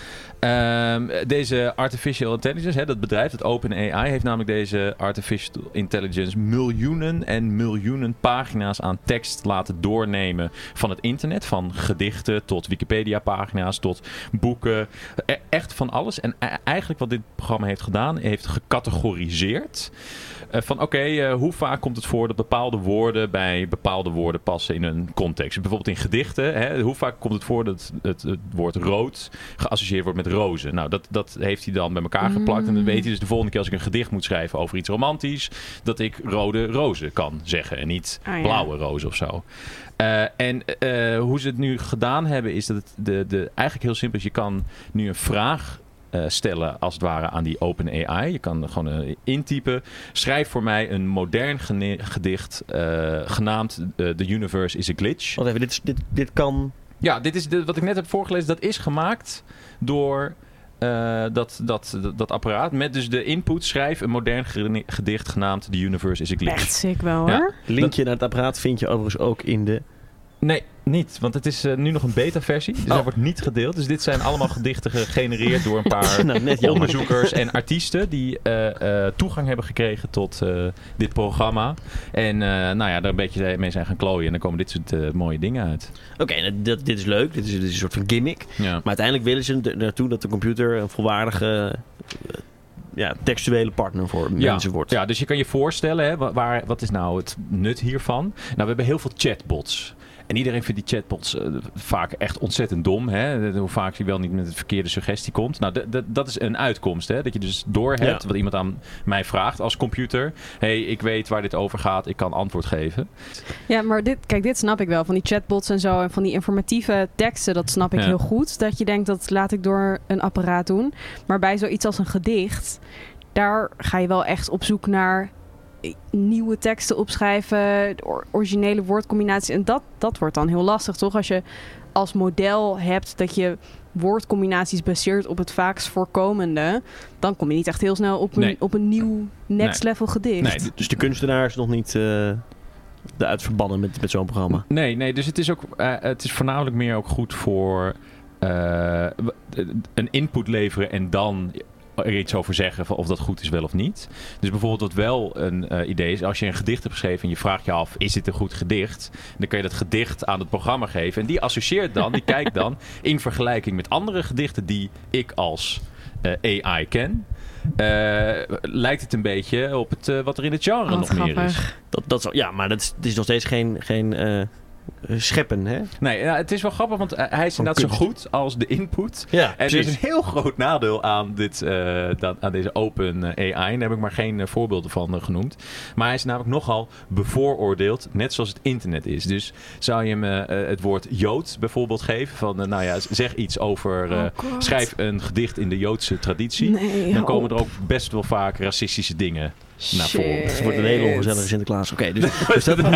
Ehm, deze artificial intelligence, hè, dat bedrijf, dat OpenAI, heeft namelijk deze artificial intelligence miljoenen en miljoenen pagina's aan tekst laten doornemen van het internet. Van gedichten tot Wikipedia-pagina's tot boeken. E- echt van alles. En e- eigenlijk wat dit programma heeft gedaan, heeft gecategoriseerd. Eh, van oké, eh, hoe vaak komt het voor dat bepaalde woorden bij bepaalde woorden passen in een context? Bijvoorbeeld in gedichten, hè, hoe vaak komt het voor dat het, het woord rood geassocieerd wordt met rozen? Nou, dat, dat heeft hij dan bij elkaar geplakt. En dan weet hij dus de volgende keer als ik een gedicht moet schrijven over iets romantisch, dat ik rode rozen kan zeggen en niet Ah, ja. blauwe rozen of zo. Eh, en eh, hoe ze het nu gedaan hebben, is dat het de, de, eigenlijk heel simpel is. Je kan nu een vraag eh, stellen, als het ware, aan die open AI. Je kan er gewoon eh, intypen. Schrijf voor mij een modern gedicht eh, genaamd The Universe is a Glitch. Want even, dit, dit, dit kan... Ja, dit is dit, wat ik net heb voorgelezen. Dat is gemaakt door eh, dat, dat, dat, dat apparaat. Met dus de input schrijf een modern gedicht genaamd The Universe is a Glitch. Echt sick wel Ja. hoor. Linkje naar het apparaat vind je overigens ook in de... Nee, niet. Want het is eh, nu nog een beta-versie. Dus Oh. hij wordt niet gedeeld. Dus dit zijn allemaal gedichten gegenereerd door een paar [LAUGHS] nou, onderzoekers en artiesten die eh, eh, toegang hebben gekregen tot dit programma. En nou ja, daar een beetje mee zijn gaan klooien. En dan komen dit soort mooie dingen uit. Oké, nou, dit is leuk. Dit is, dit is een soort van gimmick. Ja. Maar uiteindelijk willen ze naartoe dat de computer een volwaardige... ja, textuele partner voor Ja, mensen wordt. ja, dus je kan je voorstellen, hè, wa- waar, wat is nou het nut hiervan? Nou, we hebben heel veel chatbots. En iedereen vindt die chatbots eh, vaak echt ontzettend dom. Hè? Hoe vaak je wel niet met de verkeerde suggestie komt. Nou, dat is een uitkomst. Hè? Dat je dus doorhebt Ja. wat iemand aan mij vraagt als computer. hey, ik weet waar dit over gaat. Ik kan antwoord geven. Ja, maar dit, kijk, dit snap ik wel. Van die chatbots en zo en van die informatieve teksten, dat snap ik Ja. heel goed. Dat je denkt, dat laat ik door een apparaat doen. Maar bij zoiets als een gedicht, daar ga je wel echt op zoek naar nieuwe teksten opschrijven, originele woordcombinaties. En dat, dat wordt dan heel lastig, toch? Als je als model hebt dat je woordcombinaties baseert op het vaakst voorkomende, dan kom je niet echt heel snel op een, Nee. op een nieuw next level gedicht. Nee, Dus de kunstenaar is nog niet eh eruit verbannen met, met zo'n programma. Nee, nee, dus het is ook eh, het is voornamelijk meer ook goed voor eh, een input leveren en dan er iets over zeggen of dat goed is wel of niet. Dus bijvoorbeeld wat wel een eh, idee is, als je een gedicht hebt geschreven en je vraagt je af, is dit een goed gedicht? Dan kan je dat gedicht aan het programma geven en die associeert dan, die [LAUGHS] kijkt dan in vergelijking met andere gedichten die ik als eh, AI ken. eh, lijkt het een beetje op het, wat er in het genre Oh, wat nog meer is. Dat, dat is, ja, maar dat is, het is nog steeds geen, geen scheppen, hè? Nee, ja, het is wel grappig, want eh, hij is inderdaad zo goed als de input. Ja, En er is een heel groot nadeel aan, dit, eh, dan- aan deze open eh, AI. Daar heb ik maar geen eh, voorbeelden van eh, genoemd. Maar hij is namelijk nogal bevooroordeeld, net zoals het internet is. Dus zou je hem eh, eh, het woord Jood bijvoorbeeld geven? Van, eh, nou ja, zeg iets over, eh, Oh, schrijf een gedicht in de Joodse traditie. Nee, dan komen er op. ook best wel vaak racistische dingen naar voren. Het wordt een hele ongezellige Sinterklaas. Oké, dus, [LAUGHS] dus dat, Oh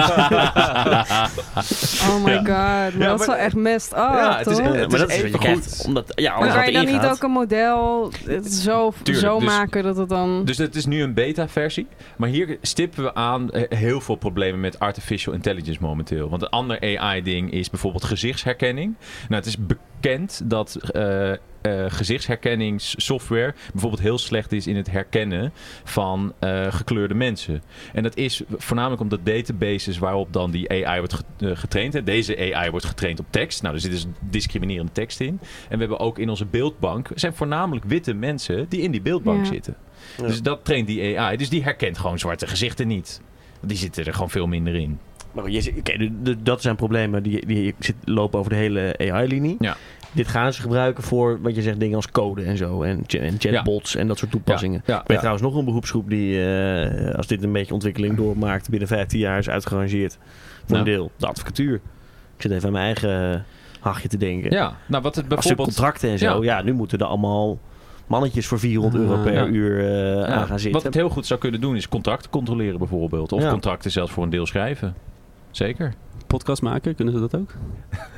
my Ja. god, maar Ja, dat is wel echt mest up, Ja, het is- toch? het maar dat is even goed. Omdat, ja, maar kan je dan niet ook een model het zo, Tuurlijk, zo dus- maken dat het dan... Dus het is nu een beta-versie. Maar hier stippen we aan eh, heel veel problemen met artificial intelligence momenteel. Want een ander AI-ding is bijvoorbeeld gezichtsherkenning. Nou, het is bekend dat eh, eh, gezichtsherkenningssoftware bijvoorbeeld heel slecht is in het herkennen van eh, gekleurde mensen. En dat is voornamelijk omdat databases waarop dan die AI wordt eh, getraind. Hè. Deze AI wordt getraind op tekst. Nou, er zit dus discriminerende tekst in. En we hebben ook in onze beeldbank zijn voornamelijk witte mensen die in die beeldbank Ja. zitten. Ja. Dus dat traint die AI. Dus die herkent gewoon zwarte gezichten niet. Want Die zitten er gewoon veel minder in. Maar goed, je dat zijn problemen die, die zit, lopen over de hele AI-linie. Ja. Dit gaan ze gebruiken voor, wat je zegt, dingen als code en zo. En, ch- en chatbots en dat soort toepassingen. Ja, Ik weet trouwens nog een beroepsgroep die, eh, als dit een beetje ontwikkeling doormaakt, binnen 15 jaar is uitgerangeerd voor een deel. De advocatuur. Ik zit even aan mijn eigen hachje te denken. ja, nou wat het bijvoorbeeld... contracten en zo, Ja. ja. nu moeten er allemaal mannetjes voor 400 euro Ah, per ja. uur eh, Ja, aan gaan zitten. Wat het heel goed zou kunnen doen is contracten controleren bijvoorbeeld. Of Ja. contracten zelfs voor een deel schrijven. Zeker. Podcast maken, kunnen ze dat ook?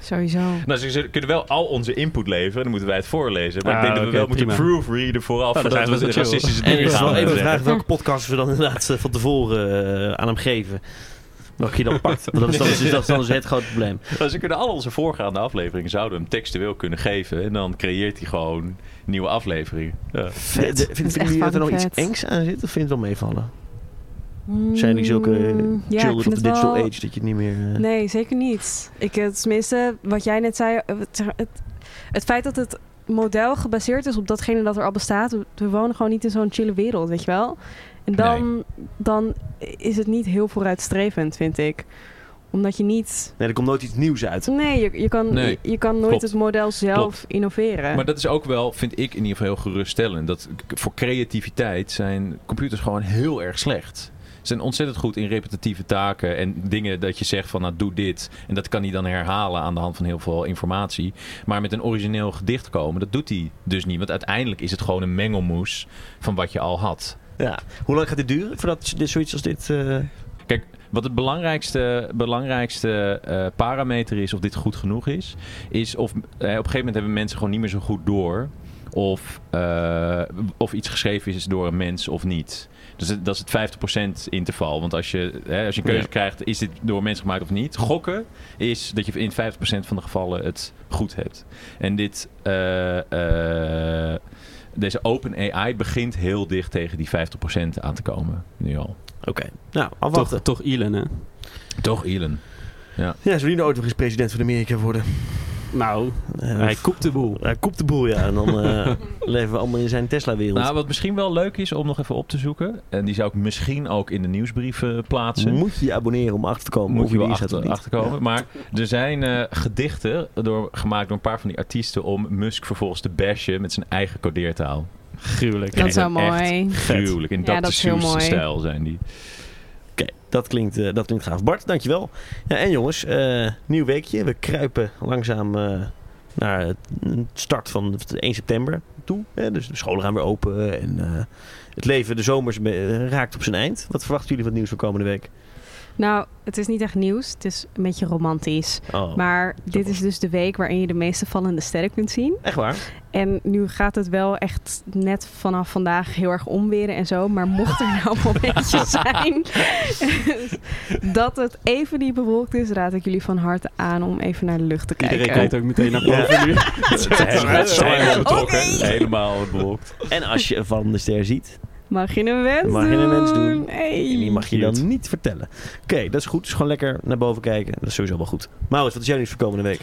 Sowieso. Nou, ze, ze kunnen wel al onze input leveren. Dan moeten wij het voorlezen. Maar Ah, ik denk dat we wel moeten proofreaden vooraf. Nou, dat is we de chill. racistische En dingen het is wel gaan even de vraag welke podcast we dan inderdaad eh, van tevoren eh, aan hem geven. Welke je dan pakt. Want dat is dan, dus, dat is dan dus het grote probleem. [LAUGHS] Nou, ze kunnen al onze voorgaande afleveringen zouden hem textueel kunnen geven. En dan creëert hij gewoon nieuwe afleveringen. Ja. Vet. echt jullie dat er nog iets engs aan zit? Of vind je het wel meevallen? Zijn die zulke Mm, ja, children of digital wel- age dat je het niet meer... eh, Nee, zeker niet. Ik, eh, tenminste, wat jij net zei, eh, het, het, het feit dat het model gebaseerd is op datgene dat er al bestaat. We, wonen gewoon niet in zo'n chille wereld, weet je wel? En dan, dan is het niet heel vooruitstrevend, vind ik. Omdat je niet... Nee, er komt nooit iets nieuws uit. Nee, je, je, kan, Nee, je, je kan nooit klopt. het model zelf Klopt. innoveren. Maar dat is ook wel, vind ik in ieder geval heel geruststellend. Dat voor creativiteit zijn computers gewoon heel erg slecht. Zijn ontzettend goed in repetitieve taken en dingen dat je zegt van nou doe dit. En dat kan hij dan herhalen aan de hand van heel veel informatie. Maar met een origineel gedicht komen, dat doet hij dus niet. Want uiteindelijk is het gewoon een mengelmoes van wat je al had. Ja. Hoe lang gaat dit duren voordat dit zoiets als dit... eh, Kijk, wat het belangrijkste, belangrijkste eh, parameter is of dit goed genoeg is, is of eh, op een gegeven moment hebben mensen gewoon niet meer zo goed door of, of iets geschreven is door een mens of niet. Dus dat is het 50% interval. Want als je, hè, als je een keuze Ja. krijgt, is dit door een mens gemaakt of niet? Gokken is dat je in 50% van de gevallen het goed hebt. En dit, eh, eh, deze open AI begint heel dicht tegen die 50% aan te komen. Nu al. Oké. Nou, afwachten. Toch, toch Elon, hè? Toch, Elon? Ja, zou die nou ooit nog eens president van Amerika worden? Nou, hij koekt de boel. hij kopt de boel, ja. En dan [LAUGHS] eh, leven we allemaal in zijn Tesla-wereld. Nou, wat misschien wel leuk is om nog even op te zoeken. En die zou ik misschien ook in de nieuwsbrief eh, plaatsen. Moet je je abonneren om achter te komen Moet je wel achter, niet. achterkomen. Maar er zijn eh, gedichten door, gemaakt door een paar van die artiesten om Musk vervolgens te bashen met zijn eigen codeertaal. Gruwelijk. Dat is wel mooi. Gruwelijk. In Ja, dat dat is heel mooi. stijl zijn die. Oké, dat, klinkt, eh, dat klinkt gaaf. Bart, dankjewel. Ja, en jongens, eh, nieuw weekje. We kruipen langzaam eh, naar het start van de 1 september toe. Hè? Dus de scholen gaan weer open en het leven de zomers raakt op zijn eind. Wat verwachten jullie van het nieuws voor komende week? Nou, het is niet echt nieuws. Het is een beetje romantisch. Oh, Maar dit is dus de week waarin je de meeste vallende sterren kunt zien. echt waar? En nu gaat het wel echt net vanaf vandaag heel erg omweren en zo. Maar mocht er nou een momentje zijn dat het even niet bewolkt is, raad ik jullie van harte aan om even naar de lucht te kijken. Iedereen kijkt ook meteen naar boven nu. Helemaal, helemaal. Helemaal bewolkt. En als je een vallende ster ziet, Mag je een wens Mag je een wens doen? Hey. die mag je dan niet vertellen. Oké, dat is goed. Dus gewoon lekker naar boven kijken. Dat is sowieso wel goed. Maurits, wat is jouw nieuws voor komende week?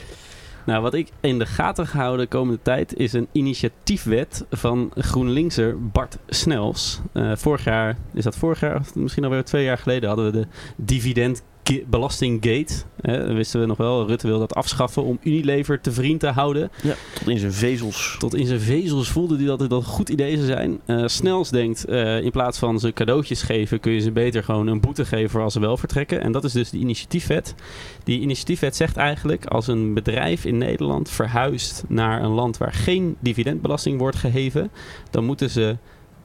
Nou, wat ik in de gaten gehouden de komende tijd is een initiatiefwet van GroenLinkser Bart Snels. Eh, vorig jaar, is dat vorig jaar, of misschien alweer twee jaar geleden, hadden we de dividendbelastinggate. Eh, dat wisten we nog wel. Rutte wil dat afschaffen om Unilever te vriend te houden. Ja, tot in zijn vezels. Tot in zijn vezels voelde hij dat het een goed idee zou zijn. Eh, Snels denkt, eh, in plaats van ze cadeautjes geven, kun je ze beter gewoon een boete geven als ze wel vertrekken. En dat is dus de initiatiefwet. Die initiatiefwet zegt eigenlijk, als een bedrijf in Nederland verhuist naar een land waar geen dividendbelasting wordt geheven, dan moeten ze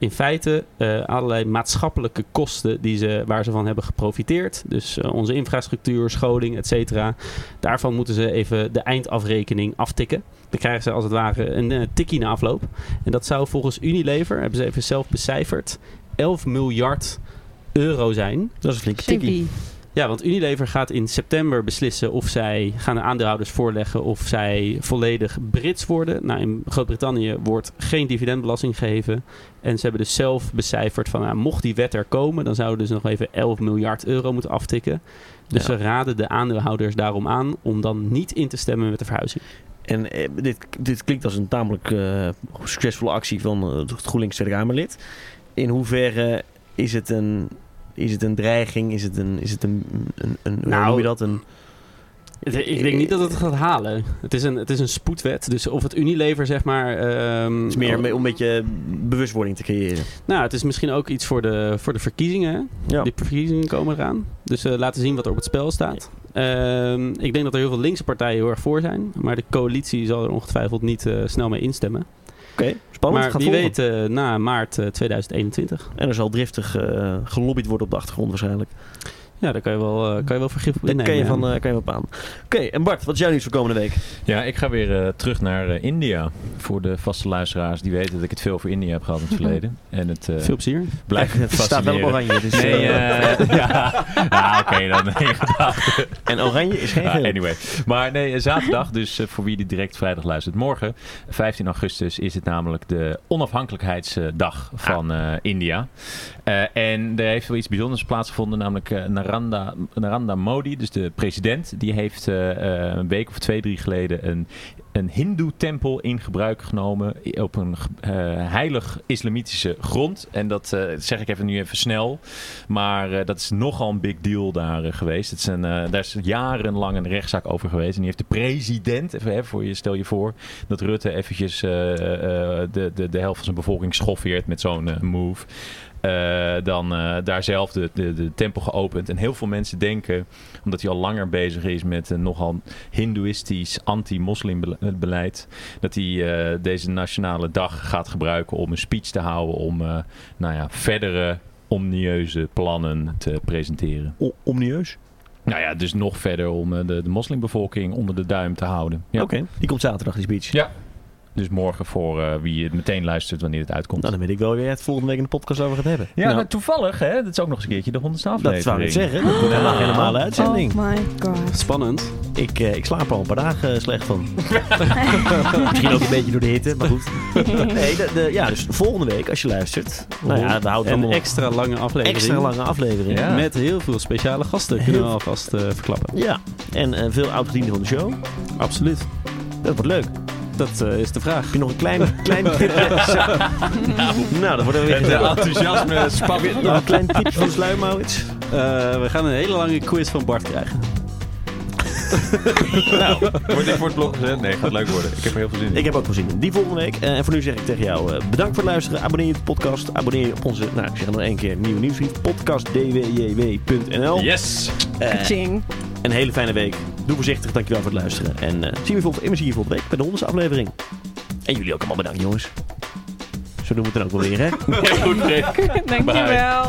in feite eh, allerlei maatschappelijke kosten die ze, waar ze van hebben geprofiteerd. Dus eh, onze infrastructuur, scholing, et cetera. Daarvan moeten ze even de eindafrekening aftikken. Dan krijgen ze als het ware een eh, tikkie na afloop. En dat zou volgens Unilever, hebben ze even zelf becijferd, 11 miljard euro zijn. Dat is een flinke tikkie. Ja, want Unilever gaat in september beslissen of zij gaan de aandeelhouders voorleggen of zij volledig Brits worden. Nou, in Groot-Brittannië wordt geen dividendbelasting geheven. En ze hebben dus zelf becijferd van, nou, mocht die wet er komen, dan zouden ze nog even 11 miljard euro moeten aftikken. Dus Ja. ze raden de aandeelhouders daarom aan om dan niet in te stemmen met de verhuizing. En eh, dit, dit klinkt als een tamelijk eh, succesvolle actie van eh, het GroenLinks Tweede Kamerlid. In hoeverre is het een, is het een dreiging? Is het een, is het een, een, een hoe Nou, noem je dat? Een, Ik denk niet dat het gaat halen. Het is een, het is een spoedwet. Dus of het Unilever, zeg maar... ehm, het is meer om een beetje bewustwording te creëren. Nou, het is misschien ook iets voor de, voor de verkiezingen. Ja. Die verkiezingen komen eraan. Dus eh, laten zien wat er op het spel staat. Ehm, ik denk dat er heel veel linkse partijen heel erg voor zijn. Maar de coalitie zal er ongetwijfeld niet eh, snel mee instemmen. Oké, spannend. maar Gaat wie weet eh, na maart eh, 2021. En er zal driftig eh, gelobbyd worden op de achtergrond waarschijnlijk. Ja, daar kan je wel, eh, kan je wel vergif op Daar innemen. kan je, van, eh, kan je op aan. Oké, en Bart, wat is jouw nieuws voor komende week? Ja, ik ga weer eh, terug naar eh, India. Voor de vaste luisteraars die weten dat ik het veel voor India heb gehad in het verleden. En het eh, Veel plezier. blijft het staat wel op oranje. Dus, Nee, [LAUGHS] ja, ja oké, dan in gedachten. en oranje is geen geel. anyway. Maar nee, zaterdag, dus voor wie die direct vrijdag luistert. Morgen, 15 augustus, is het namelijk de onafhankelijkheidsdag van eh, India. Eh, en er heeft wel iets bijzonders plaatsgevonden, namelijk eh, Narendra Modi, dus de president. Die heeft eh, eh, een week of twee, drie geleden een, een hindoe-tempel in gebruik genomen op een eh, heilig islamitische grond. En dat zeg ik even nu even snel. Maar dat is nogal een big deal daar geweest. Het is daar is jarenlang een rechtszaak over geweest. En die heeft de president, even, voor je, stel je voor, dat Rutte eventjes de, de, de helft van zijn bevolking schoffeert met zo'n move. Eh, dan eh, daar zelf de, de, de tempel geopend. En heel veel mensen denken, omdat hij al langer bezig is met een nogal hindoeïstisch anti-moslimbeleid, dat hij eh, deze nationale dag gaat gebruiken om een speech te houden om eh, nou ja, verdere omnieuze plannen te presenteren. O- omnieus? Nou ja, dus nog verder om eh, de, de moslimbevolking onder de duim te houden. Ja. Oké, die komt zaterdag, die speech. Ja. Dus morgen voor eh, wie het meteen luistert wanneer het uitkomt. Nou, dan weet ik wel weer het volgende week in de podcast over gaat hebben. ja, Nou, nou, toevallig, hè? Dat is ook nog eens een keertje de honderdste dat aflevering. zou ik zeggen. Dat wordt helemaal geen normale uitzending. Oh my god. Spannend. Ik, eh, ik slaap er al een paar dagen eh, slecht van. [LAUGHS] Misschien ook een beetje door de hitte, maar goed. Nee, de, de- ja, dus volgende week als je luistert. Nou ja, we houden Een extra lange aflevering. extra lange aflevering. Ja. Met heel veel speciale gasten, kunnen we alvast eh, verklappen. Ja, en eh, veel oud-gedienden van de show. Absoluut. Dat wordt leuk. Dat eh, is de vraag. Heb je nog een klein, klein tipje? [LAUGHS] nou, dat wordt weer Het eh, enthousiasme spat. Nog een klein tipje van de sluim, Maurits. Eh, we gaan een hele lange quiz van Bart krijgen. [LAUGHS] Nou, wordt ik voor het blog gezet? Nee, gaat leuk worden. Ik heb er heel veel zin in. Ik heb ook voorzien. Die volgende week. Eh, en voor nu zeg ik tegen jou, eh, bedankt voor het luisteren. Abonneer je op de podcast. Abonneer je op onze, nou ik zeg het nog één keer, nieuwe nieuwsbrief. podcastdwjw.nl Yes! Eh, Kaching. Een hele fijne week. Doe voorzichtig, dankjewel voor het luisteren. En eh zien we, volgende, we zien je volgende week bij de honderdste aflevering. En jullie ook allemaal bedankt, jongens. Zo doen we het dan ook wel weer, hè? [LAUGHS] Goed, Rick. [LAUGHS] Dankjewel.